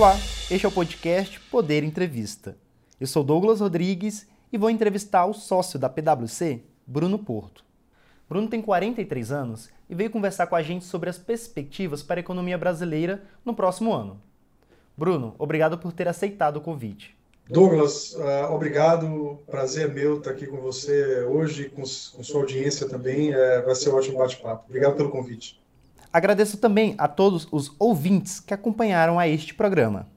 Olá, este é o podcast Poder Entrevista. Eu sou Douglas Rodrigues e vou entrevistar o sócio da PwC, Bruno Porto. Bruno tem 43 anos e veio conversar com a gente sobre as perspectivas para a economia brasileira no próximo ano. Bruno, obrigado por ter aceitado o convite. Douglas, uh, obrigado. Prazer meu estar aqui com você hoje, com, com sua audiência também. É, vai ser um ótimo bate-papo. Obrigado pelo convite. Agradeço também a todos os ouvintes que acompanharam a este programa.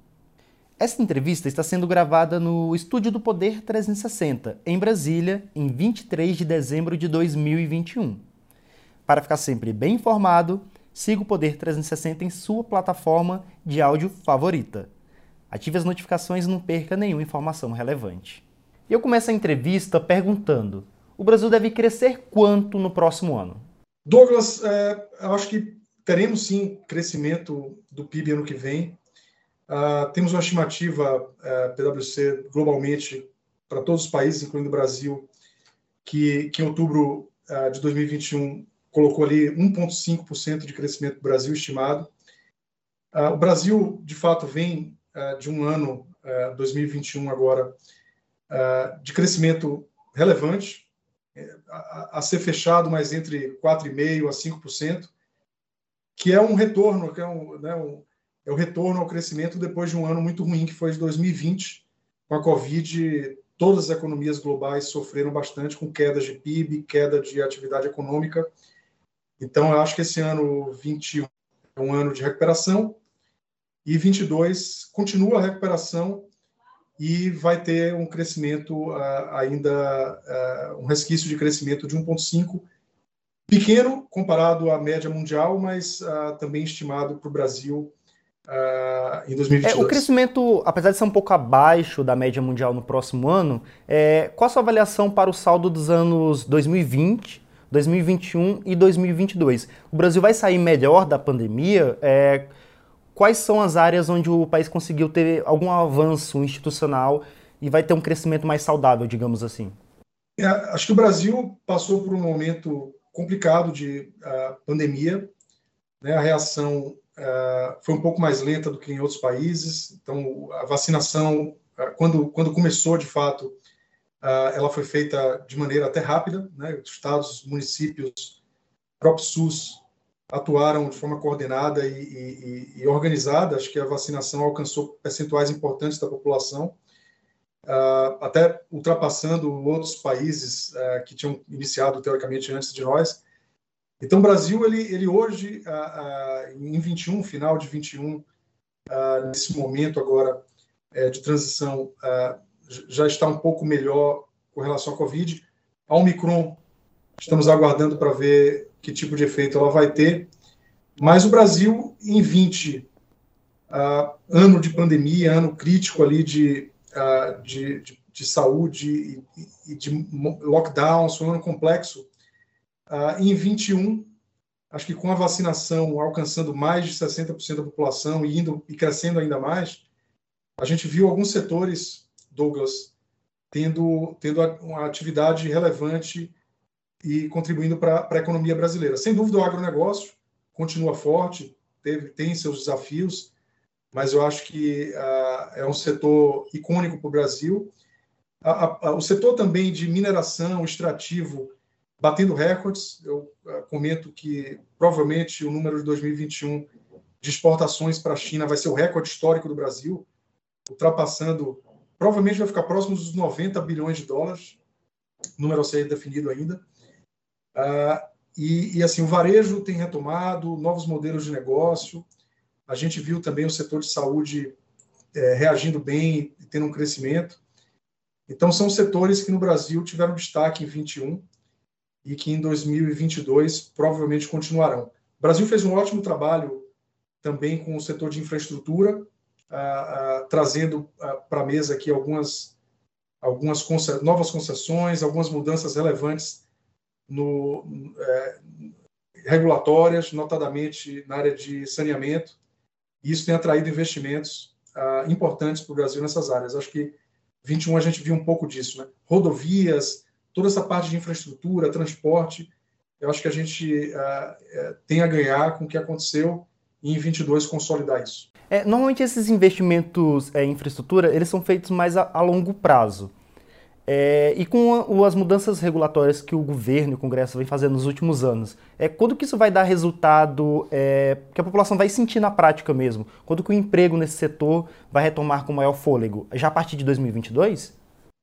Esta entrevista está sendo gravada no Estúdio do Poder 360, em Brasília, em 23 de dezembro de 2021. Para ficar sempre bem informado, siga o Poder 360 em sua plataforma de áudio favorita. Ative as notificações e não perca nenhuma informação relevante. Eu começo a entrevista perguntando: o Brasil deve crescer quanto no próximo ano? Douglas, é, eu acho que teremos sim crescimento do PIB ano que vem. Uh, temos uma estimativa uh, é, PwC globalmente para todos os países, incluindo o Brasil, que, que em outubro uh, de 2021 colocou ali 1,5% de crescimento do Brasil estimado. Uh, o Brasil, de fato, vem de um ano, 2021 agora, de crescimento relevante, a, a, ser fechado, mas entre 4,5% a 5% que é um retorno, que é, um, né, um, é o retorno ao crescimento depois de um ano muito ruim, que foi de 2020, com a Covid, todas as economias globais sofreram bastante com quedas de PIB, queda de atividade econômica. Então, eu acho que esse ano 21 é um ano de recuperação e 22 continua a recuperação e vai ter um crescimento uh, ainda, uh, um resquício de crescimento de 1,5 pequeno comparado à média mundial, mas uh, também estimado para o Brasil uh, em 2022. É, o crescimento, apesar de ser um pouco abaixo da média mundial no próximo ano, é, qual a sua avaliação para o saldo dos anos 2020, 2021 e 2022? O Brasil vai sair melhor da pandemia? É, quais são as áreas onde o país conseguiu ter algum avanço institucional e vai ter um crescimento mais saudável, digamos assim? É, acho que o Brasil passou por um momento complicado de uh, pandemia. Né? A reação uh, foi um pouco mais lenta do que em outros países. Então, a vacinação, uh, quando, quando começou de fato, ela foi feita de maneira até rápida. Né? Os estados, municípios, próprio SUS atuaram de forma coordenada e, e, e, organizada. Acho que a vacinação alcançou percentuais importantes da população uh, até ultrapassando outros países uh, que tinham iniciado teoricamente antes de nós. Então, o Brasil, ele, ele hoje, uh, em 21, final de 21, nesse momento agora eh, de transição, já está um pouco melhor com relação à Covid. A Omicron, estamos aguardando para ver que tipo de efeito ela vai ter. Mas o Brasil, em 20, ano de pandemia, ano crítico ali de uh, de, de, de, saúde e, e, de lockdowns, foi um ano complexo. Uh, em 21, acho que com a vacinação alcançando mais de 60% da população e indo e crescendo ainda mais, a gente viu alguns setores, Douglas, tendo, tendo uma atividade relevante e contribuindo para a economia brasileira. Sem dúvida, o agronegócio continua forte, teve, tem seus desafios, mas eu acho que uh, é um setor icônico para o Brasil. A, a, o setor também de mineração, extrativo, batendo recordes. Eu uh, comento que provavelmente o número de 2021 de exportações para a China vai ser o recorde histórico do Brasil, ultrapassando, provavelmente vai ficar próximo dos 90 bilhões de dólares, número a ser definido ainda. Uh, e, e, assim, o varejo tem retomado, novos modelos de negócio, a gente viu também o setor de saúde é, reagindo bem e tendo um crescimento. Então, são setores que no Brasil tiveram destaque em 21 e que em 2022 provavelmente continuarão. O Brasil fez um ótimo trabalho também com o setor de infraestrutura, trazendo para a mesa aqui algumas, algumas novas concessões, algumas mudanças relevantes no, é, regulatórias, notadamente na área de saneamento, e isso tem atraído investimentos uh, importantes para o Brasil nessas áreas. Acho que 21 a gente viu um pouco disso, né? Rodovias, toda essa parte de infraestrutura, transporte, eu acho que a gente uh, tem a ganhar com o que aconteceu e em 22 consolidar isso. É, normalmente esses investimentos é, em infraestrutura eles são feitos mais a, a longo prazo. É, e com a, as mudanças regulatórias que o governo e o Congresso vem fazendo nos últimos anos, é, quando que isso vai dar resultado é, que a população vai sentir na prática mesmo? Quando que o emprego nesse setor vai retomar com maior fôlego? Já a partir de 2022?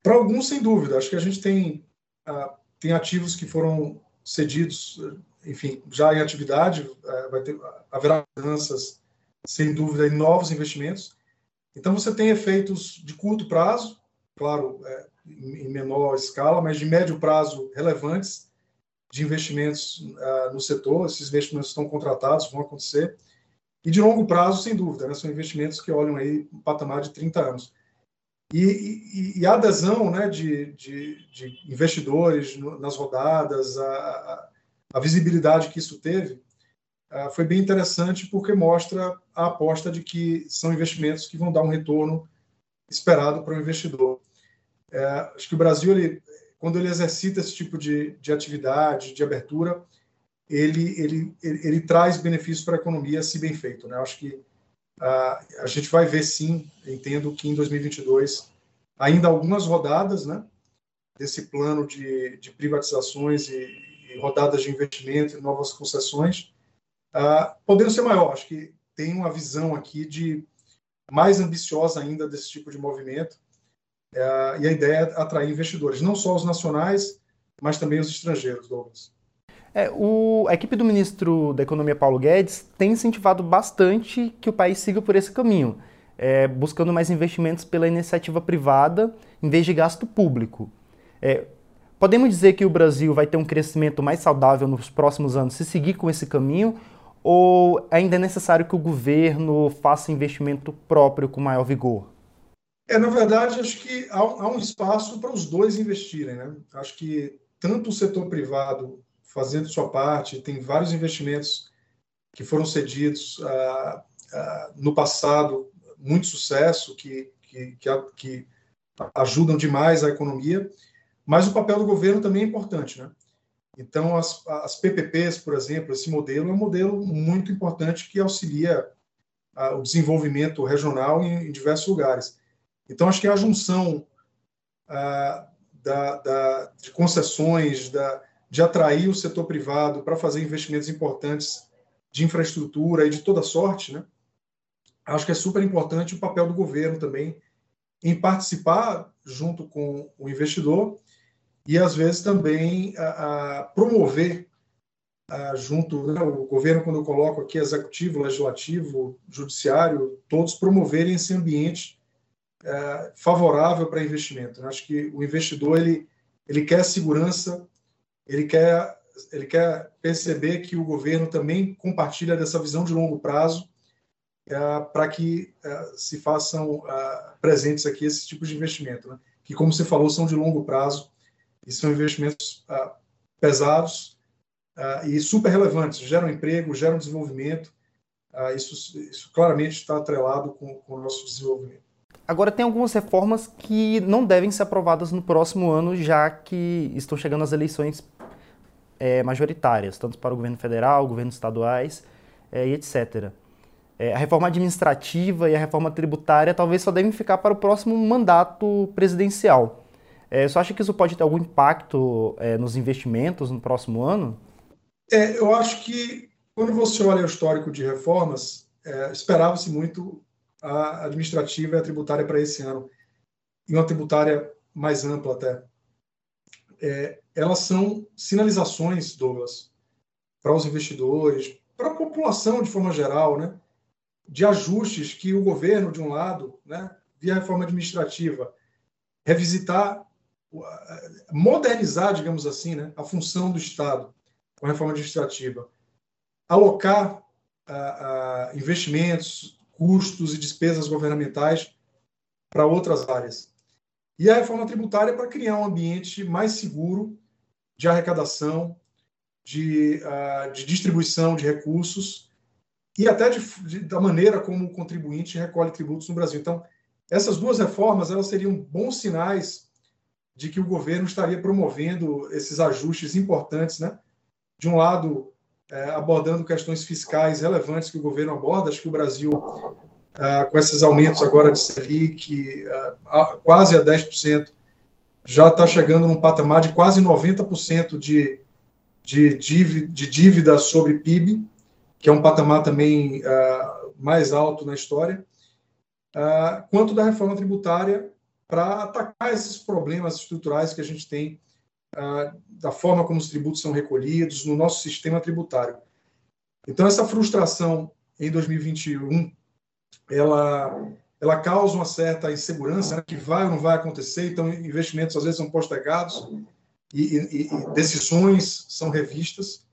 Para alguns, sem dúvida. Acho que a gente tem, uh, tem ativos que foram cedidos, enfim, já em atividade, uh, vai ter, haverá mudanças, sem dúvida, em novos investimentos. Então, você tem efeitos de curto prazo, claro, é, em menor escala, mas de médio prazo relevantes de investimentos uh, no setor. Esses investimentos estão contratados, vão acontecer. E de longo prazo, sem dúvida, né, são investimentos que olham aí um patamar de 30 anos. E, e, e a adesão né, de, de, de investidores nas rodadas, a, a, visibilidade que isso teve, uh, foi bem interessante porque mostra a aposta de que são investimentos que vão dar um retorno esperado para o investidor. É, acho que o Brasil, ele, quando ele exercita esse tipo de, de atividade, de abertura, ele, ele, ele, ele traz benefícios para a economia se bem feito. Né? Acho que a, a gente vai ver sim, entendo que em 2022 ainda algumas rodadas né, desse plano de, de privatizações e, e rodadas de investimento e novas concessões, uh, podendo ser maior. Acho que tem uma visão aqui de mais ambiciosa ainda desse tipo de movimento e a ideia é atrair investidores, não só os nacionais, mas também os estrangeiros, Douglas. É, o, a equipe do ministro da Economia, Paulo Guedes, tem incentivado bastante que o país siga por esse caminho, é, buscando mais investimentos pela iniciativa privada em vez de gasto público. É, podemos dizer que o Brasil vai ter um crescimento mais saudável nos próximos anos se seguir com esse caminho, ou ainda é necessário que o governo faça investimento próprio com maior vigor? É, na verdade, acho que há, há um espaço para os dois investirem. Né? Acho que tanto o setor privado fazendo sua parte, tem vários investimentos que foram cedidos ah, ah, no passado, muito sucesso, que, que, que, que, ajudam demais a economia, mas o papel do governo também é importante. Né? Então, as, as PPPs, por exemplo, esse modelo é um modelo muito importante que auxilia ah, o desenvolvimento regional em, em diversos lugares. Então, acho que a junção ah, da, da, de concessões, da, de atrair o setor privado para fazer investimentos importantes de infraestrutura e de toda sorte, né? acho que é super importante o papel do governo também em participar junto com o investidor e, às vezes, também a, promover junto, né, o governo, quando eu coloco aqui executivo, legislativo, judiciário, todos promoverem esse ambiente é, favorável para investimento. Né? Acho que o investidor ele, ele quer segurança, ele quer, ele quer perceber que o governo também compartilha dessa visão de longo prazo é, para que é, se façam é, presentes aqui esses tipos de investimento, né? que, como você falou, são de longo prazo e são investimentos é, pesados é, e super relevantes, geram emprego, geram desenvolvimento. isso, isso claramente está atrelado com, com o nosso desenvolvimento. Agora, tem algumas reformas que não devem ser aprovadas no próximo ano, já que estão chegando as eleições é, majoritárias, tanto para o governo federal, governos estaduais é, e etc. É, a reforma administrativa e a reforma tributária talvez só devem ficar para o próximo mandato presidencial. É, você acha que isso pode ter algum impacto é, nos investimentos no próximo ano? É, eu acho que quando você olha o histórico de reformas, é, esperava-se muito a administrativa e a tributária para esse ano, e uma tributária mais ampla até. É, elas são sinalizações, Douglas, para os investidores, para a população de forma geral, né, de ajustes que o governo, de um lado, né, via reforma administrativa, revisitar, modernizar, digamos assim, né, a função do Estado com a reforma administrativa, alocar a, a investimentos, custos e despesas governamentais para outras áreas. E a reforma tributária para criar um ambiente mais seguro de arrecadação, de, uh, de distribuição de recursos e até de, de, da maneira como o contribuinte recolhe tributos no Brasil. Então, essas duas reformas elas seriam bons sinais de que o governo estaria promovendo esses ajustes importantes, né? De um lado, é, abordando questões fiscais relevantes que o governo aborda. Acho que o Brasil, é, com esses aumentos agora de Selic, é, quase a 10%, já está chegando num patamar de quase 90% de, de, de dívida sobre PIB, que é um patamar também mais alto na história, quanto da reforma tributária para atacar esses problemas estruturais que a gente tem uh, da forma como os tributos são recolhidos no nosso sistema tributário. Então, essa frustração em 2021, ela, ela causa uma certa insegurança, né, que vai ou não vai acontecer, então investimentos às vezes são postergados e, e, e decisões são revistas.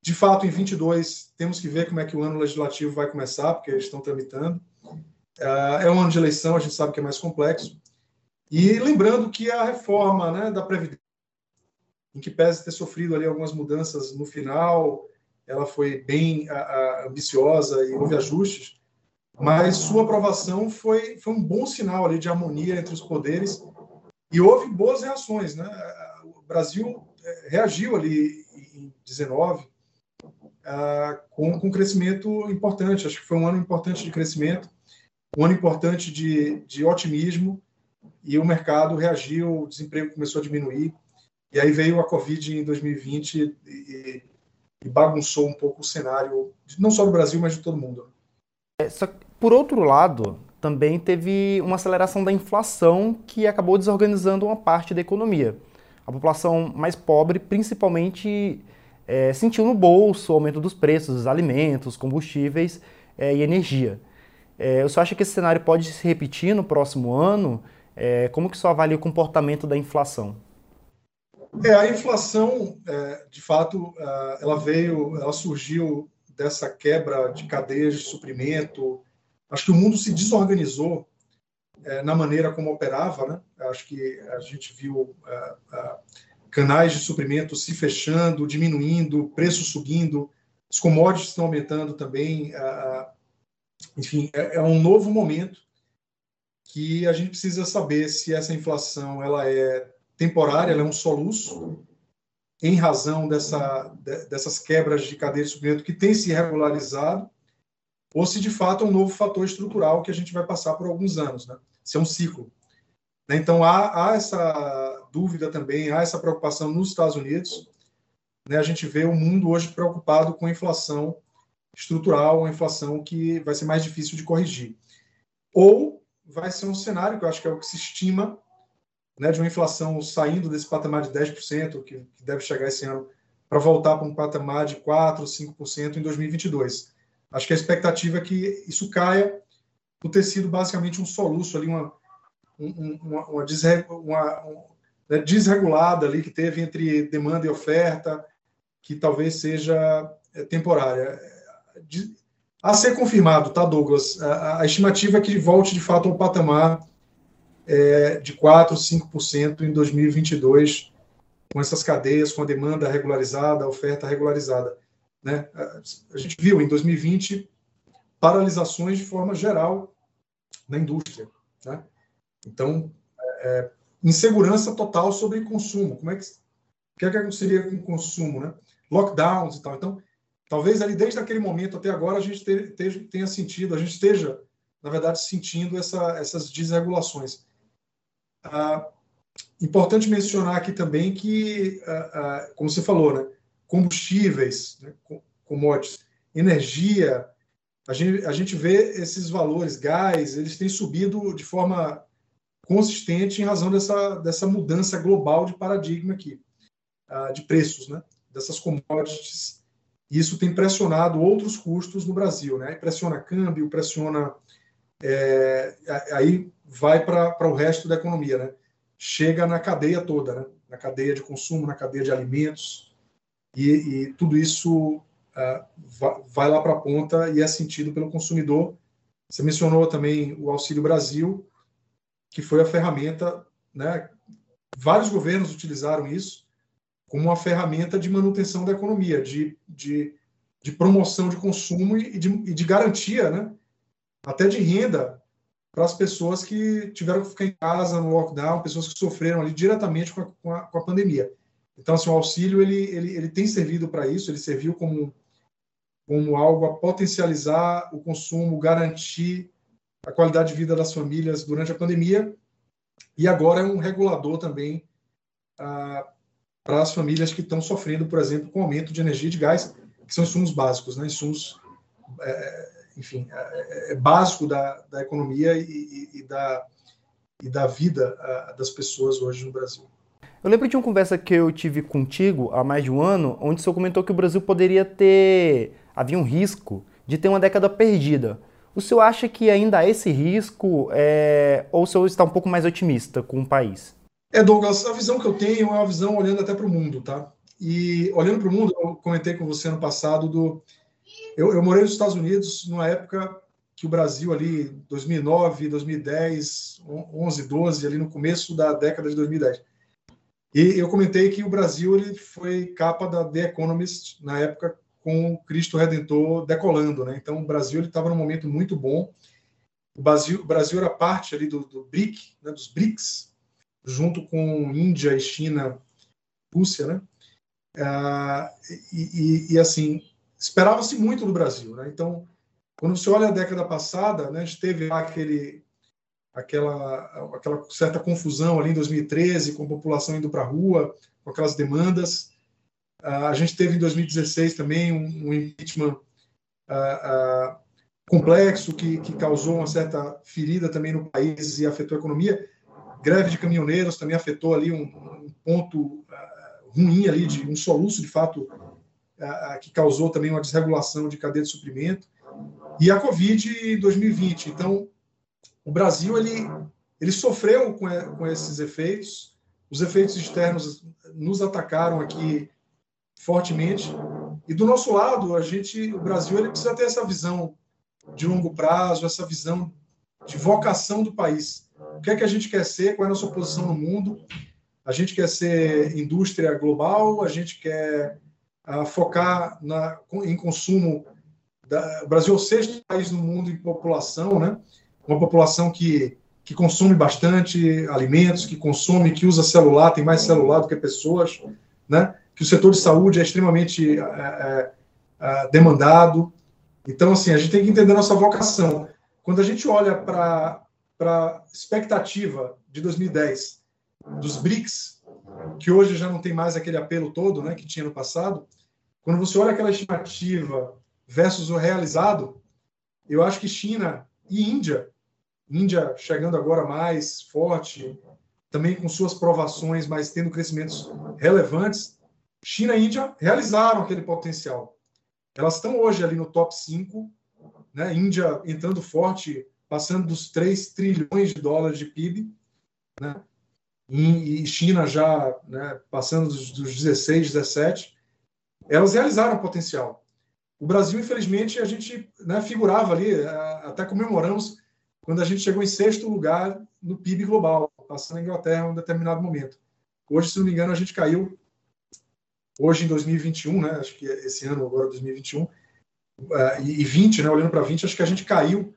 De fato, em 22, temos que ver como é que o ano legislativo vai começar, porque eles estão tramitando. É, é um ano de eleição, a gente sabe que é mais complexo. E lembrando que a reforma né, da Previdência, em que pese ter sofrido ali algumas mudanças no final, ela foi bem a, a, ambiciosa e houve ajustes, mas sua aprovação foi, foi um bom sinal ali de harmonia entre os poderes e houve boas reações. Né? O Brasil é, reagiu ali em 19 uh, com, com crescimento importante. Acho que foi um ano importante de crescimento um ano importante de, de otimismo e o mercado reagiu, o desemprego começou a diminuir. E aí veio a Covid em 2020 e, e bagunçou um pouco o cenário, não só do Brasil, mas de todo mundo. É, só por outro lado, também teve uma aceleração da inflação que acabou desorganizando uma parte da economia. A população mais pobre, principalmente, é, sentiu no bolso o aumento dos preços dos alimentos, combustíveis é, e energia. É, você acha que esse cenário pode se repetir no próximo ano? É, como que isso avalia o comportamento da inflação? É, a inflação, é, de fato, é, ela veio, ela surgiu dessa quebra de cadeias de suprimento. Acho que o mundo se desorganizou é, na maneira como operava, né? Acho que a gente viu é, é, canais de suprimento se fechando, diminuindo, preços subindo, os commodities estão aumentando também, enfim, é, é um novo momento que a gente precisa saber se essa inflação ela é temporária, ela é um soluço em razão dessa, dessas quebras de cadeia de suprimento que tem se regularizado, ou se de fato é um novo fator estrutural que a gente vai passar por alguns anos, né? Se é um ciclo. Né? Então há, há essa dúvida também, há essa preocupação nos Estados Unidos. Né? A gente vê o mundo hoje preocupado com a inflação estrutural, uma inflação que vai ser mais difícil de corrigir. Ou vai ser um cenário, que eu acho que é o que se estima, né, de uma inflação saindo desse patamar de 10%, que, que deve chegar esse ano, para voltar para um patamar de 4%, 5% em 2022. Acho que a expectativa é que isso caia por ter sido basicamente um soluço ali, uma, uma, uma, uma, uma né, desregulada ali que teve entre demanda e oferta, que talvez seja é, temporária de, a ser confirmado, tá, Douglas? A, a, estimativa é que volte de fato ao patamar é, de 4%, 5% em 2022, com essas cadeias, com a demanda regularizada, a oferta regularizada. Né? A gente viu em 2020 paralisações de forma geral na indústria. Né? Então, é, insegurança total sobre consumo. Como é que, o que, é que aconteceria com o consumo? Né? Lockdowns e tal. Então, Talvez ali desde aquele momento até agora a gente tenha sentido, a gente esteja, na verdade, sentindo essa, essas desregulações. Ah, importante mencionar aqui também que, ah, ah, como você falou, né, combustíveis, né, commodities, energia, a gente, a gente vê esses valores, gás, eles têm subido de forma consistente em razão dessa, dessa mudança global de paradigma aqui, de preços, né, dessas commodities isso tem pressionado outros custos no Brasil, né? Pressiona câmbio, pressiona. É, aí vai para o resto da economia, né? Chega na cadeia toda, né? Na cadeia de consumo, na cadeia de alimentos, e, e tudo isso uh, vai, vai lá para a ponta e é sentido pelo consumidor. Você mencionou também o Auxílio Brasil, que foi a ferramenta, né? Vários governos utilizaram isso como uma ferramenta de manutenção da economia, de, de, de promoção de consumo e de, e de garantia, né? Até de renda para as pessoas que tiveram que ficar em casa no lockdown, pessoas que sofreram ali diretamente com a, com a, com a pandemia. Então, assim, o auxílio ele, ele, ele tem servido para isso, ele serviu como, como algo a potencializar o consumo, garantir a qualidade de vida das famílias durante a pandemia, e agora é um regulador também ah, para as famílias que estão sofrendo, por exemplo, com aumento de energia e de gás, que são insumos básicos, né? insumos, é, enfim, é, é básico da, da economia e, e, e, da, e da vida ah, das pessoas hoje no Brasil. Eu lembro de uma conversa que eu tive contigo há mais de um ano, onde o senhor comentou que o Brasil poderia ter. havia um risco de ter uma década perdida. O senhor acha que ainda há esse risco é... ou o senhor está um pouco mais otimista com o país? É, Douglas, a visão que eu tenho é uma visão olhando até para o mundo, tá? E olhando para o mundo, eu comentei com você no passado do. Eu, eu morei nos Estados Unidos numa época que o Brasil ali, 2009, 2010, 11, 12, ali no começo da década de 2010 e eu comentei que o Brasil ele foi capa da The Economist na época com o Cristo Redentor decolando, né? Então o Brasil ele estava num momento muito bom. O Brasil, o Brasil era parte ali do, do BRIC, né, dos BRICS, junto com Índia China, Rússia, né? Ah, e, e, e, assim esperava-se muito do Brasil, né? Então quando você olha a década passada, né, a gente teve aquele aquela, aquela certa confusão ali em 2013, com a população indo para a rua, com aquelas demandas. Uh, a gente teve em 2016 também um, impeachment uh, uh, complexo que, que causou uma certa ferida também no país e afetou a economia. Greve de caminhoneiros também afetou ali um, um ponto ruim ali, de um soluço de fato que causou também uma desregulação de cadeia de suprimento. E a Covid em 2020. Então, o Brasil ele, ele sofreu com, com esses efeitos, os efeitos externos nos atacaram aqui fortemente, e do nosso lado, a gente, o Brasil ele precisa ter essa visão de longo prazo, essa visão de vocação do país. O que é que a gente quer ser? Qual é a nossa posição no mundo? A gente quer ser indústria global? A gente quer uh, focar na, em consumo? Da, o Brasil é o sexto país no mundo em população, né? uma população que, que consome bastante alimentos, que consome, que usa celular, tem mais celular do que pessoas, né? que o setor de saúde é extremamente é, é, é demandado. Então, assim, a gente tem que entender nossa vocação. Quando a gente olha para a expectativa de 2010 dos BRICS, que hoje já não tem mais aquele apelo todo né, que tinha no passado, quando você olha aquela estimativa versus o realizado, eu acho que China e Índia Índia chegando agora mais forte, também com suas provações, mas tendo crescimentos relevantes. China e Índia realizaram aquele potencial. Elas estão hoje ali no top 5, né? Índia entrando forte, passando dos 3 trilhões de dólares de PIB, né? E China já né, passando dos, dos 16, 17. Elas realizaram potencial. O Brasil, infelizmente, a gente né, figurava ali, até comemoramos quando a gente chegou em sexto lugar no PIB global, passando a Inglaterra em um determinado momento. Hoje, se não me engano, a gente caiu, hoje em 2021, né, acho que esse ano, agora 2021, uh, eh, e 20, né, olhando para 20, acho que a gente caiu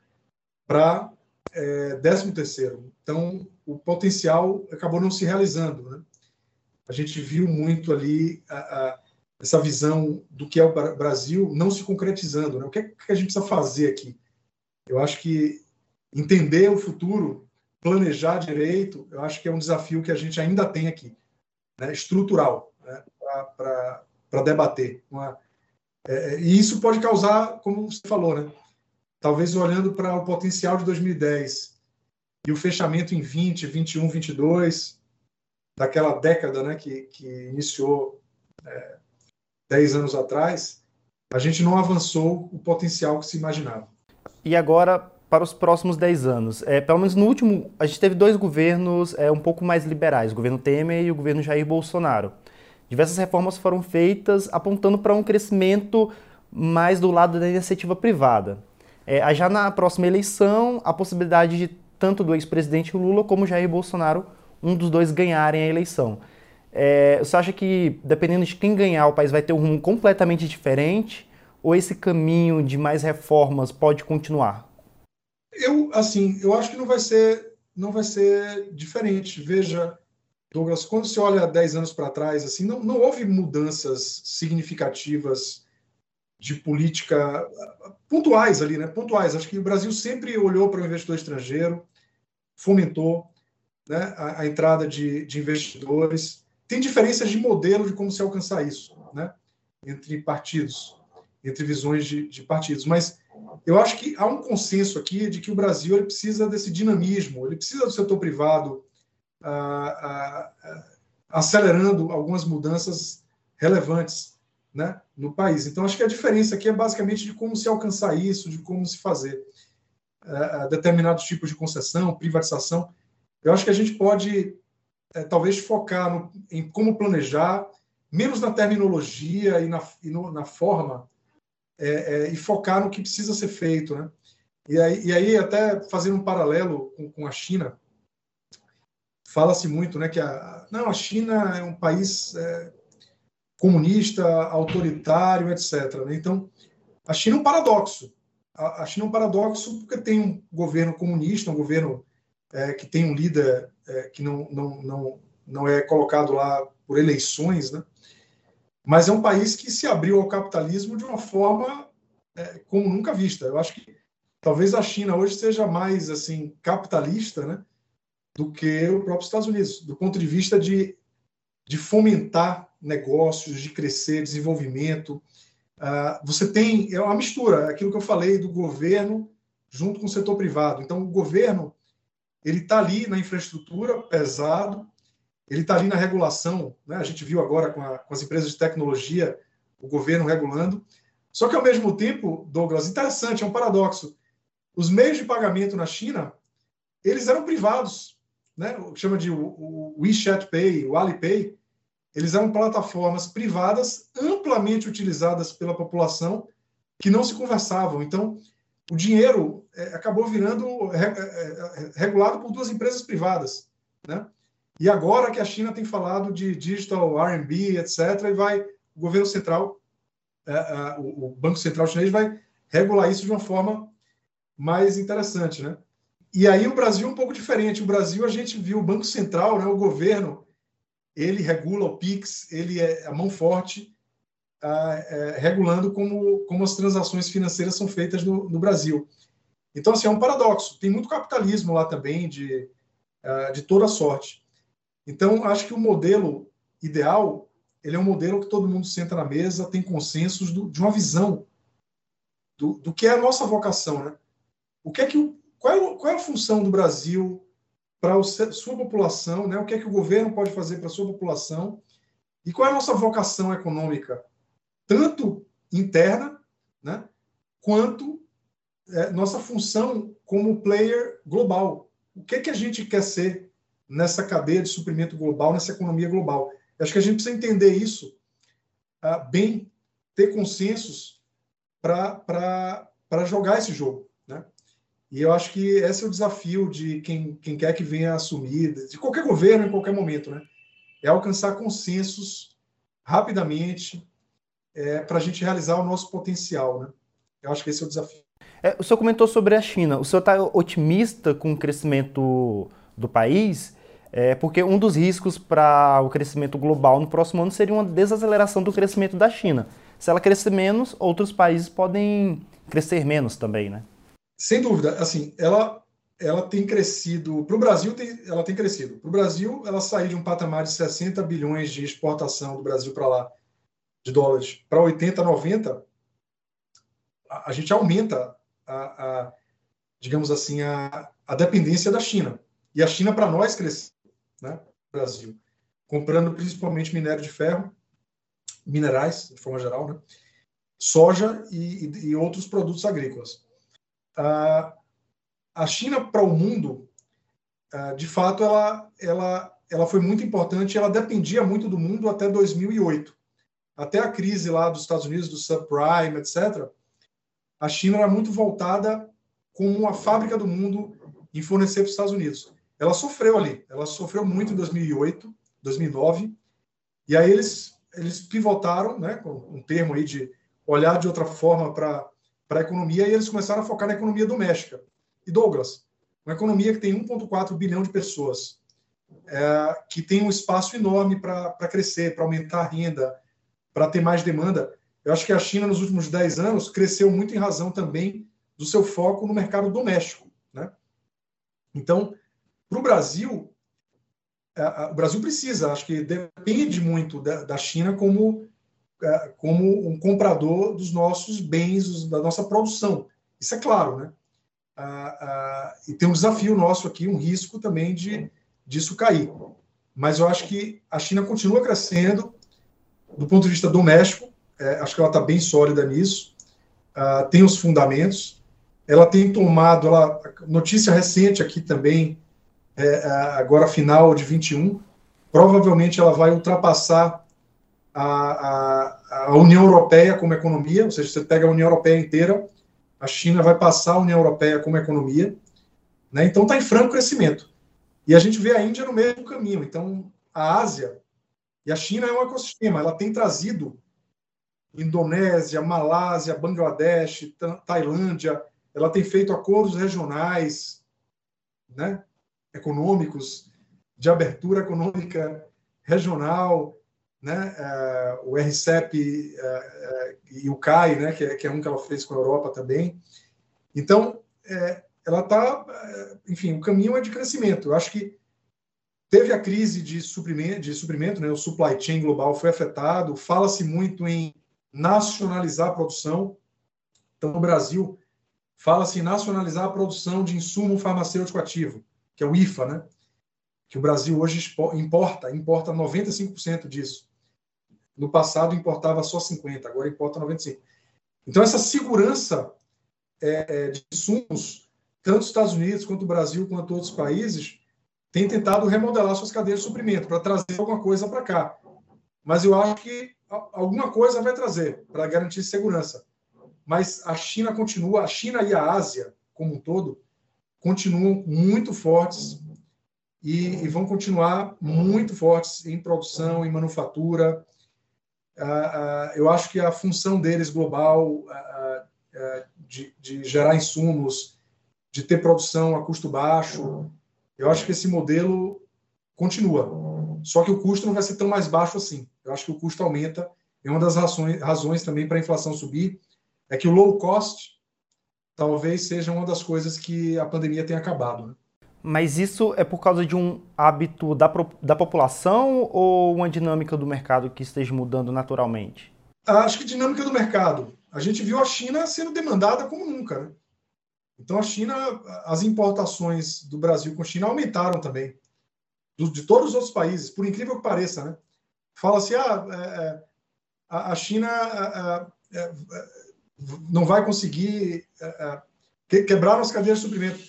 para é, 13 terceiro. Então, o potencial acabou não se realizando. Né? A gente viu muito ali essa visão do que é o Brasil não se concretizando. Né? O que, é que a gente precisa fazer aqui? Eu acho que entender o futuro, planejar direito, eu acho que é um desafio que a gente ainda tem aqui, né, estrutural, né, para debater. Uma, é, e isso pode causar, como você falou, né, talvez olhando para o potencial de 2010 e o fechamento em 20, 21, 22, daquela década né, que, que iniciou é, 10 anos atrás, a gente não avançou o potencial que se imaginava. E agora, para os próximos 10 anos? É, pelo menos no último, a gente teve dois governos é, um pouco mais liberais, o governo Temer e o governo Jair Bolsonaro. Diversas reformas foram feitas apontando para um crescimento mais do lado da iniciativa privada. É, já na próxima eleição, a possibilidade de tanto do ex-presidente Lula como Jair Bolsonaro, um dos dois ganharem a eleição. É, você acha que, dependendo de quem ganhar, o país vai ter um rumo completamente diferente? Ou esse caminho de mais reformas pode continuar? Eu, assim, eu acho que não vai ser, não vai ser diferente. Veja, Douglas, quando você olha 10 anos para trás, assim, não, não houve mudanças significativas de política pontuais ali, né? Pontuais. Acho que o Brasil sempre olhou para o investidor estrangeiro, fomentou né, a, a entrada de, de, investidores. Tem diferenças de modelo de como se alcançar isso, né? Entre partidos, entre visões de, de partidos. Mas eu acho que há um consenso aqui de que o Brasil ele precisa desse dinamismo, ele precisa do setor privado acelerando algumas mudanças relevantes né, no país. Então, acho que a diferença aqui é basicamente de como se alcançar isso, de como se fazer uh, determinados tipos de concessão, privatização. Eu acho que a gente pode, uh, talvez, focar no, em como planejar, menos na terminologia e na, e no, na forma, é, e focar no que precisa ser feito. Né? E, aí, e aí, até fazendo um paralelo com, com a China, fala-se muito né, que a, não, a China é um país é, comunista, autoritário, etc. Né? Então, a China é um paradoxo. A, China é um paradoxo porque tem um governo comunista, um governo é, que tem um líder é, que não, não, não, não é colocado lá por eleições, né? mas é um país que se abriu ao capitalismo de uma forma é, como nunca vista. Eu acho que talvez a China hoje seja mais assim capitalista, né? do que o próprio Estados Unidos, do ponto de vista de, de fomentar negócios, de crescer, desenvolvimento. Uh, você tem é uma mistura, aquilo que eu falei do governo junto com o setor privado. Então, o governo ele está ali na infraestrutura pesado, ele está ali na regulação. Né? A gente viu agora com, a, com as empresas de tecnologia o governo regulando. Só que, ao mesmo tempo, Douglas, interessante, é um paradoxo. Os meios de pagamento na China, eles eram privados né, chama de o, WeChat Pay, o Alipay, eles eram plataformas privadas amplamente utilizadas pela população que não se conversavam. Então, o dinheiro é, acabou virando é, é, regulado por duas empresas privadas, né? E agora que a China tem falado de digital RMB, etc., e vai o governo central, o Banco Central chinês vai regular isso de uma forma mais interessante, né? E aí o Brasil é um pouco diferente. O Brasil, a gente viu o Banco Central, né, o governo, ele regula o PIX, ele é a mão forte, ah, é, regulando como, como as transações financeiras são feitas no, no, Brasil. Então, assim, é um paradoxo. Tem muito capitalismo lá também, de, ah, de toda sorte. Então, acho que o modelo ideal, ele é um modelo que todo mundo senta na mesa, tem consensos do, de uma visão do, do que é a nossa vocação, né? O que é que qual é, qual é a função do Brasil para a sua população? Né? O que é que o governo pode fazer para a sua população? E qual é a nossa vocação econômica, tanto interna, né, quanto é, nossa função como player global? O que é que a gente quer ser nessa cadeia de suprimento global, nessa economia global? Eu acho que a gente precisa entender isso ah, bem, ter consensos para jogar esse jogo. E eu acho que esse é o desafio de quem, quem quer que venha assumir, de qualquer governo, em qualquer momento, né? É alcançar consensos rapidamente é, para a gente realizar o nosso potencial, né? Eu acho que esse é o desafio. É, o senhor comentou sobre a China. O senhor está otimista com o crescimento do país? É, porque um dos riscos para o crescimento global no próximo ano seria uma desaceleração do crescimento da China. Se ela crescer menos, outros países podem crescer menos também, né? Sem dúvida, assim, ela ela tem crescido, para o Brasil tem, ela tem crescido. Para o Brasil, ela saiu de um patamar de 60 bilhões de exportação do Brasil para lá, de dólares, para 80, 90, a, a gente aumenta, a, a, digamos assim, a, a dependência da China. E a China, para nós, cresceu, né, Brasil, comprando principalmente minério de ferro, minerais, de forma geral, né, soja e, e, e outros produtos agrícolas a China para o mundo, de fato, ela, ela, ela foi muito importante, ela dependia muito do mundo até 2008. Até a crise lá dos Estados Unidos, do subprime, etc., a China era muito voltada como a fábrica do mundo em fornecer para os Estados Unidos. Ela sofreu ali, ela sofreu muito em 2008, 2009, e aí eles, eles pivotaram, né, com um termo aí de olhar de outra forma para a economia e eles começaram a focar na economia doméstica. E Douglas, uma economia que tem 1,4 bilhão de pessoas, é, que tem um espaço enorme para crescer, para aumentar a renda, para ter mais demanda. Eu acho que a China, nos últimos 10 anos, cresceu muito em razão também do seu foco no mercado doméstico. Né? Então, para o Brasil, o Brasil precisa, acho que depende muito da, China como, é, como um comprador dos nossos bens, da nossa produção. Isso é claro, né? Ah, ah, e tem um desafio nosso aqui, um risco também de disso cair. Mas eu acho que a China continua crescendo do ponto de vista doméstico, é, acho que ela está bem sólida nisso, uh, tem os fundamentos, ela tem tomado, ela, notícia recente aqui também, é, agora final de 21, provavelmente ela vai ultrapassar a, a, a, União Europeia como economia, ou seja, você pega a União Europeia inteira, a China vai passar a União Europeia como economia, né? então está em franco crescimento. E a gente vê a Índia no mesmo caminho. Então, a Ásia e a China é um ecossistema, ela tem trazido Indonésia, Malásia, Bangladesh, Tailândia, ela tem feito acordos regionais, né, econômicos, de abertura econômica regional, né, uh, o RCEP uh, uh, e o CAI, né, que é, que é, um que ela fez com a Europa também. Então, é, ela está, enfim, o caminho é de crescimento. Eu acho que teve a crise de suprimento, de suprimento né, o supply chain global foi afetado, fala-se muito em nacionalizar a produção. Então, no Brasil, fala-se em nacionalizar a produção de insumo farmacêutico ativo, que é o IFA, né? que o Brasil hoje importa, importa 95% disso. No passado importava só 50%, agora importa 95%. Então, essa segurança é, é de insumos, tanto os Estados Unidos, quanto o Brasil, quanto outros países, têm tentado remodelar suas cadeias de suprimento para trazer alguma coisa para cá. Mas eu acho que alguma coisa vai trazer para garantir segurança. Mas a China continua, a China e a Ásia como um todo continuam muito fortes e, e vão continuar muito fortes em produção, em manufatura. Eu acho que a função deles global de, de, gerar insumos, de ter produção a custo baixo, eu acho que esse modelo continua. Só que o custo não vai ser tão mais baixo assim. Eu acho que o custo aumenta. E uma das razões, razões também para a inflação subir é que o low cost talvez seja uma das coisas que a pandemia tem acabado. Né? Mas isso é por causa de um hábito da, da população ou uma dinâmica do mercado que esteja mudando naturalmente? Acho que dinâmica do mercado. A gente viu a China sendo demandada como nunca. Né? Então, a China, as importações do Brasil com a China aumentaram também de todos os outros países, por incrível que pareça, né? Fala-se, ah, é, é a China é, é, não vai conseguir quebrar as cadeias de suprimento.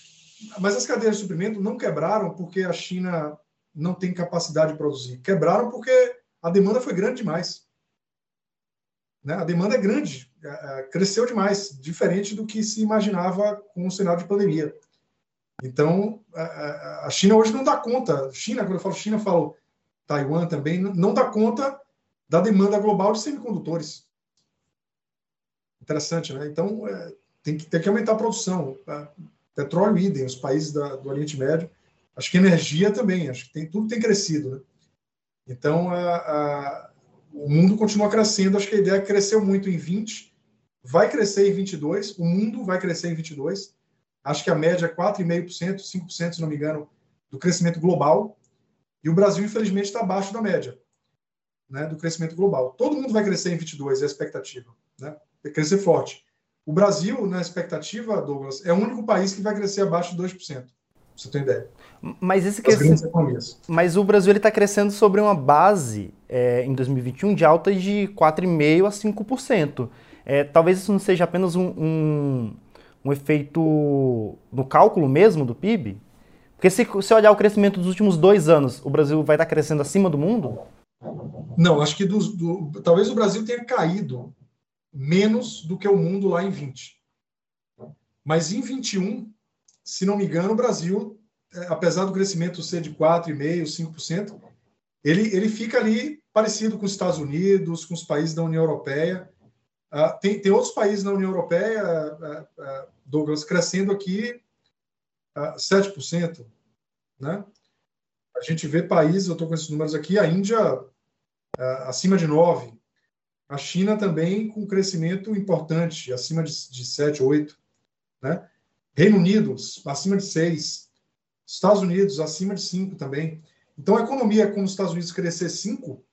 Mas as cadeias de suprimento não quebraram porque a China não tem capacidade de produzir. Quebraram porque a demanda foi grande demais. Né? A demanda é grande, cresceu demais, diferente do que se imaginava com o cenário de pandemia. Então, a, China hoje não dá conta. China, quando eu falo China, eu falo Taiwan também, não dá conta da demanda global de semicondutores. Interessante, né? Então, é, tem, que, tem que aumentar a produção. Petróleo, idem, os países da, do Oriente Médio. Acho que energia também, acho que tem, tudo tem crescido, né? Então, a, a, o mundo continua crescendo. Acho que a ideia cresceu muito em 20, vai crescer em 22, o mundo vai crescer em 22 Acho que a média é 4,5%, 5%, se não me engano, do crescimento global. E o Brasil, infelizmente, está abaixo da média né, do crescimento global. Todo mundo vai crescer em 22, é a expectativa. Né? Vai crescer forte. O Brasil, na expectativa, Douglas, é o único país que vai crescer abaixo de 2%. Pra você tem ideia. Mas, esse crescimento... Mas o Brasil está crescendo sobre uma base é, em 2021 de alta de 4,5% a 5%. É, talvez isso não seja apenas um, um, um efeito no cálculo mesmo do PIB? Porque se você olhar o crescimento dos últimos dois anos, o Brasil vai estar crescendo acima do mundo? Não, acho que do, do, talvez o Brasil tenha caído menos do que o mundo lá em 20. Mas em 21, se não me engano, o Brasil, é, apesar do crescimento ser de 4,5%, 5%, ele, ele fica ali parecido com os Estados Unidos, com os países da União Europeia. Uh, tem, tem outros países na União Europeia, uh, uh, Douglas, crescendo aqui uh, 7%. Né? a gente vê países, eu estou com esses números aqui, a Índia acima de 9, a China também com crescimento importante, acima de, de 7, 8, né? Reino Unido, acima de 6, Estados Unidos, acima de 5 também. Então, a economia, como os Estados Unidos crescer 5,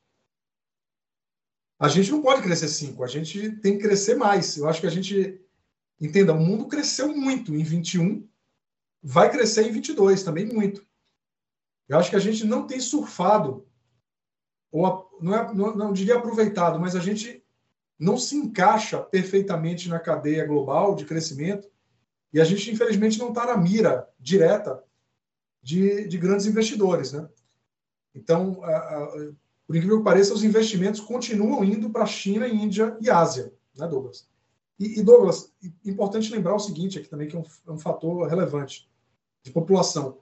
a gente não pode crescer 5, a gente tem que crescer mais. Eu acho que a gente, entenda, o mundo cresceu muito em 21, vai crescer em 22 também muito. Eu acho que a gente não tem surfado, ou não, é, não, não diria aproveitado, mas a gente não se encaixa perfeitamente na cadeia global de crescimento e a gente, infelizmente, não está na mira direta de, de, grandes investidores. Né? Então, por incrível que pareça, os investimentos continuam indo para a China, Índia e Ásia, né, Douglas? E, e, Douglas, importante lembrar o seguinte aqui também, que é um, é um fator relevante de população.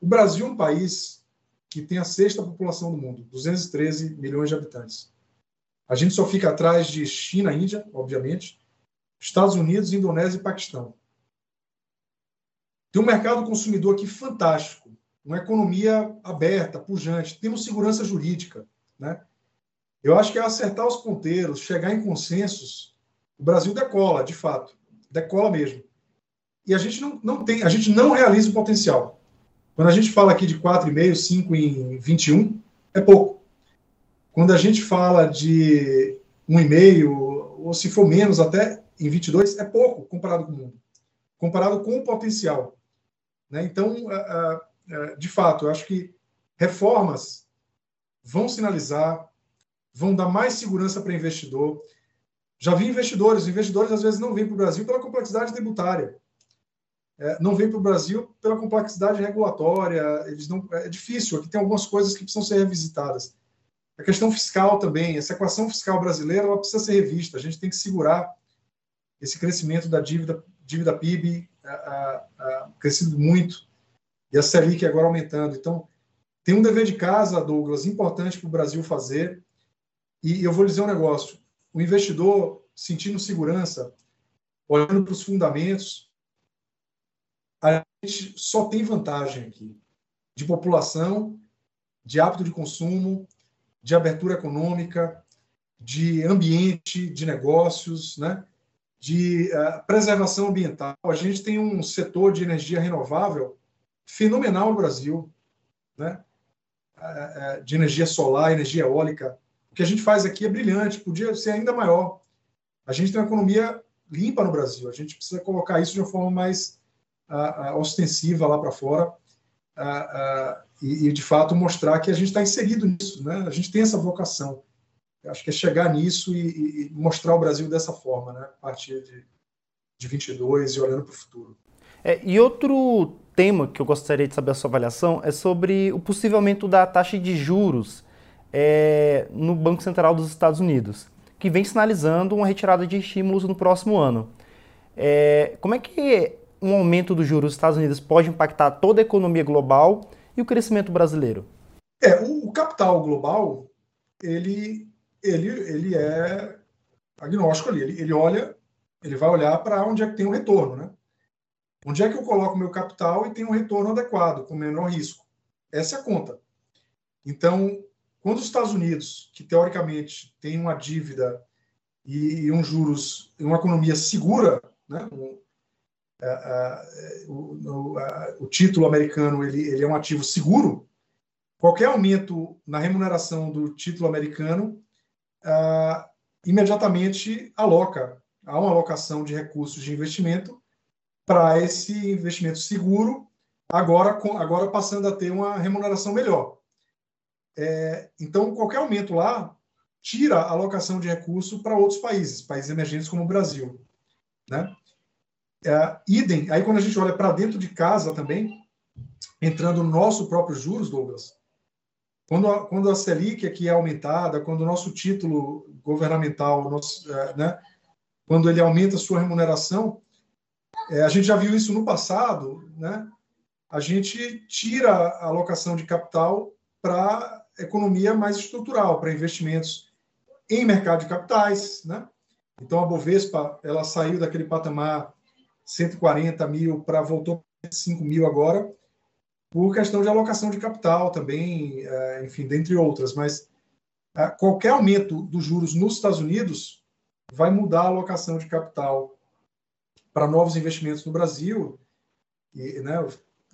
O Brasil é um país que tem a sexta população do mundo, 213 milhões de habitantes. A gente só fica atrás de China, Índia, obviamente, Estados Unidos, Indonésia e Paquistão. Tem um mercado consumidor aqui fantástico, uma economia aberta, pujante, temos segurança jurídica. Né? Eu acho que é acertar os ponteiros, chegar em consensos, o Brasil decola, de fato, decola mesmo. E a gente não, não tem, a gente não realiza o potencial. Quando a gente fala aqui de 4,5, 5 em 21, é pouco. Quando a gente fala de 1,5, ou se for menos até em 22, é pouco comparado com o mundo. Comparado com o potencial. Né? Então, de fato, eu acho que reformas vão sinalizar, vão dar mais segurança para investidor. Já vi investidores, investidores às vezes não vêm para o Brasil pela complexidade tributária. É, não vêm para o Brasil pela complexidade regulatória, eles não, é difícil, aqui tem algumas coisas que precisam ser revisitadas. A questão fiscal também, essa equação fiscal brasileira ela precisa ser revista, a gente tem que segurar esse crescimento da dívida, dívida PIB a, a, a, crescido muito, e a Selic agora aumentando. Então, tem um dever de casa, Douglas, importante para o Brasil fazer. E eu vou dizer um negócio: o investidor sentindo segurança, olhando para os fundamentos, a gente só tem vantagem aqui de população, de hábito de consumo, de abertura econômica, de ambiente, de negócios, né? de uh, preservação ambiental. A gente tem um setor de energia renovável fenomenal no Brasil, né? Uh, uh, de energia solar, energia eólica. O que a gente faz aqui é brilhante, podia ser ainda maior. A gente tem uma economia limpa no Brasil, a gente precisa colocar isso de uma forma mais ostensiva lá para fora e, e, de fato, mostrar que a gente está inserido nisso, né? a gente tem essa vocação acho que é chegar nisso e, e, mostrar o Brasil dessa forma, né? a partir de, de 22 e olhando para o futuro. É, e outro tema que eu gostaria de saber a sua avaliação é sobre o possível aumento da taxa de juros é, no Banco Central dos Estados Unidos, que vem sinalizando uma retirada de estímulos no próximo ano. É, como é que um aumento dos juros dos Estados Unidos pode impactar toda a economia global e o crescimento brasileiro? É, o, capital global ele ele, ele é agnóstico ali. Ele, ele olha, ele vai olhar para onde é que tem o retorno, né? Onde é que eu coloco meu capital e tem um retorno adequado, com menor risco? Essa é a conta. Então, quando os Estados Unidos, que teoricamente tem uma dívida e, um juros, uma economia segura, né? Um, a, a, o, a, o, título americano ele, ele é um ativo seguro. Qualquer aumento na remuneração do título americano ah, imediatamente aloca, há uma alocação de recursos de investimento para esse investimento seguro, agora, agora passando a ter uma remuneração melhor. É, então, qualquer aumento lá tira a alocação de recursos para outros países, países emergentes como o Brasil. Né? É, idem, aí quando a gente olha para dentro de casa também, entrando no nosso próprio juros, Douglas, quando a, quando a Selic aqui é aumentada, quando o nosso título governamental, nosso, é, né, quando ele aumenta a sua remuneração, é, a gente já viu isso no passado, né? A gente tira a alocação de capital para economia mais estrutural, para investimentos em mercado de capitais, né? Então a Bovespa ela saiu daquele patamar 140 mil para voltou para 5 mil agora por questão de alocação de capital também, é, enfim, dentre outras. Mas é, qualquer aumento dos juros nos Estados Unidos vai mudar a alocação de capital para novos investimentos no Brasil e, né,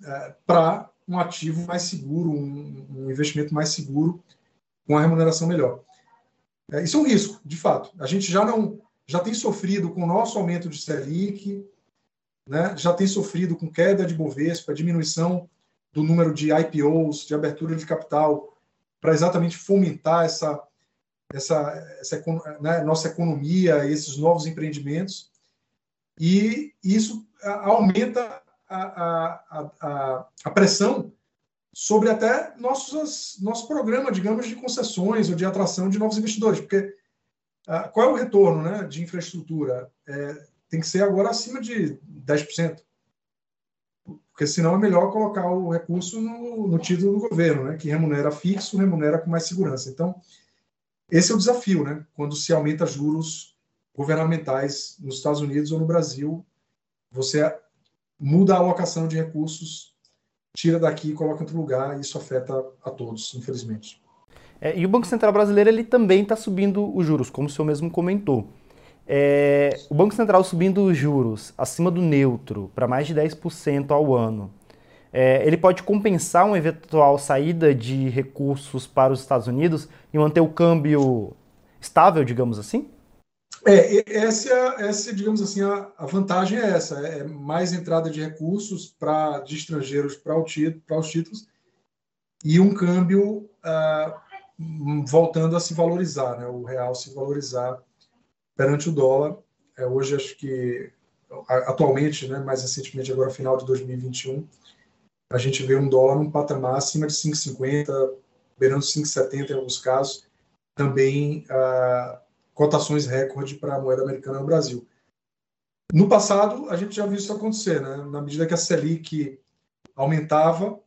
é, para um ativo mais seguro, um, um, investimento mais seguro, com a remuneração melhor. É, isso é um risco, de fato. A gente já não já tem sofrido com o nosso aumento de Selic, né, já tem sofrido com queda de Bovespa, diminuição do número de IPOs, de abertura de capital, para exatamente fomentar essa, essa, essa né, nossa economia esses novos empreendimentos. E isso aumenta a, a, a, a pressão sobre até nossos, nosso programa, digamos, de concessões ou de atração de novos investidores, porque uh, qual é o retorno né, de infraestrutura? É, tem que ser agora acima de 10%, porque senão é melhor colocar o recurso no, no título do governo, né, que remunera fixo, remunera com mais segurança. Então, esse é o desafio, né, quando se aumenta juros governamentais nos Estados Unidos ou no Brasil, você muda a alocação de recursos, tira daqui e coloca em outro lugar, e isso afeta a todos, infelizmente. É, e o Banco Central brasileiro ele também está subindo os juros, como o senhor mesmo comentou. É, o Banco Central subindo os juros acima do neutro para mais de 10% ao ano. É, ele pode compensar uma eventual saída de recursos para os Estados Unidos e manter o câmbio estável, digamos assim? É, essa, essa digamos assim, a, a vantagem é essa, é mais entrada de recursos para de estrangeiros para os títulos e um câmbio uh, voltando a se valorizar, né, o real se valorizar perante o dólar. É, hoje acho que atualmente, né, mais recentemente agora final de 2021, a gente vê um dólar num patamar acima de 5,50, beirando 5,70 em alguns casos, também uh, cotações recorde para a moeda americana no Brasil. No passado, a gente já viu isso acontecer, né? Na medida que a Selic aumentava,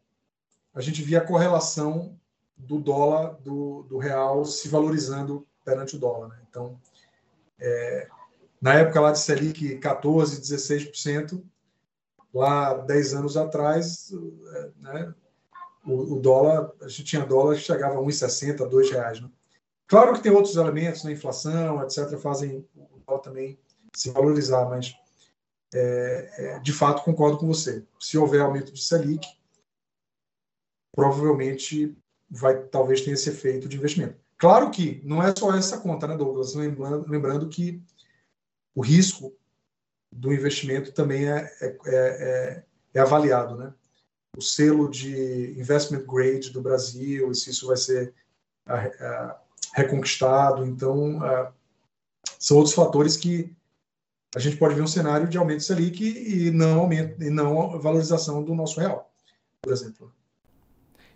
a gente via a correlação do dólar, do, do real se valorizando perante o dólar. Né? Então, é, na época lá de Selic 14, 16%, lá 10 anos atrás, é, né, o, o, dólar, a gente tinha dólar que chegava a 1,60, R$ reais. Né? Claro que tem outros elementos, né, inflação, etc., fazem o dólar também se valorizar, mas é, é, de fato concordo com você. Se houver aumento de Selic, provavelmente vai talvez tenha esse efeito de investimento. Claro que não é só essa conta, né, Douglas? Lembrando, lembrando que o risco do investimento também é, é, é, é, é avaliado, né? O selo de investment grade do Brasil, se isso vai ser a, a, reconquistado. Então, uh, são outros fatores que a gente pode ver um cenário de aumento Selic e não aumento e não valorização do nosso real, por exemplo.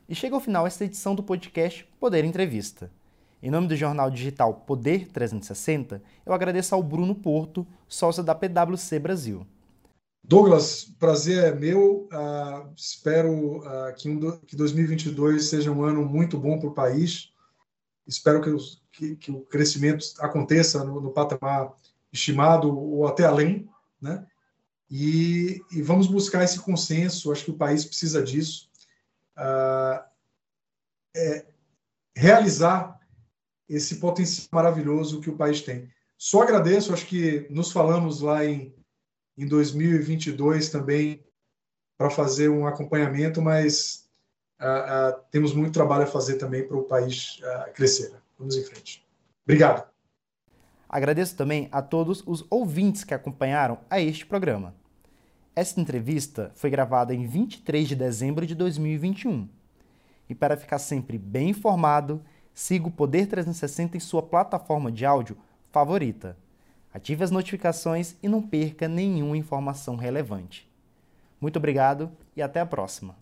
E chega ao final esta edição do podcast Poder Entrevista. Em nome do jornal digital Poder 360, eu agradeço ao Bruno Porto, sócio da PwC Brasil. Douglas, prazer é meu. Uh, espero uh, que, um, que 2022 seja um ano muito bom para o país espero que, os, que, que, o crescimento aconteça no, no, patamar estimado ou até além, né? E, e, vamos buscar esse consenso. Acho que o país precisa disso. Uh, é, realizar esse potencial maravilhoso que o país tem. Só agradeço. Acho que nos falamos lá em, em 2022 também para fazer um acompanhamento, mas uh, temos muito trabalho a fazer também para o país crescer. Vamos em frente. Obrigado. Agradeço também a todos os ouvintes que acompanharam a este programa. Esta entrevista foi gravada em 23 de dezembro de 2021. E para ficar sempre bem informado, siga o Poder 360 em sua plataforma de áudio favorita. Ative as notificações e não perca nenhuma informação relevante. Muito obrigado e até a próxima.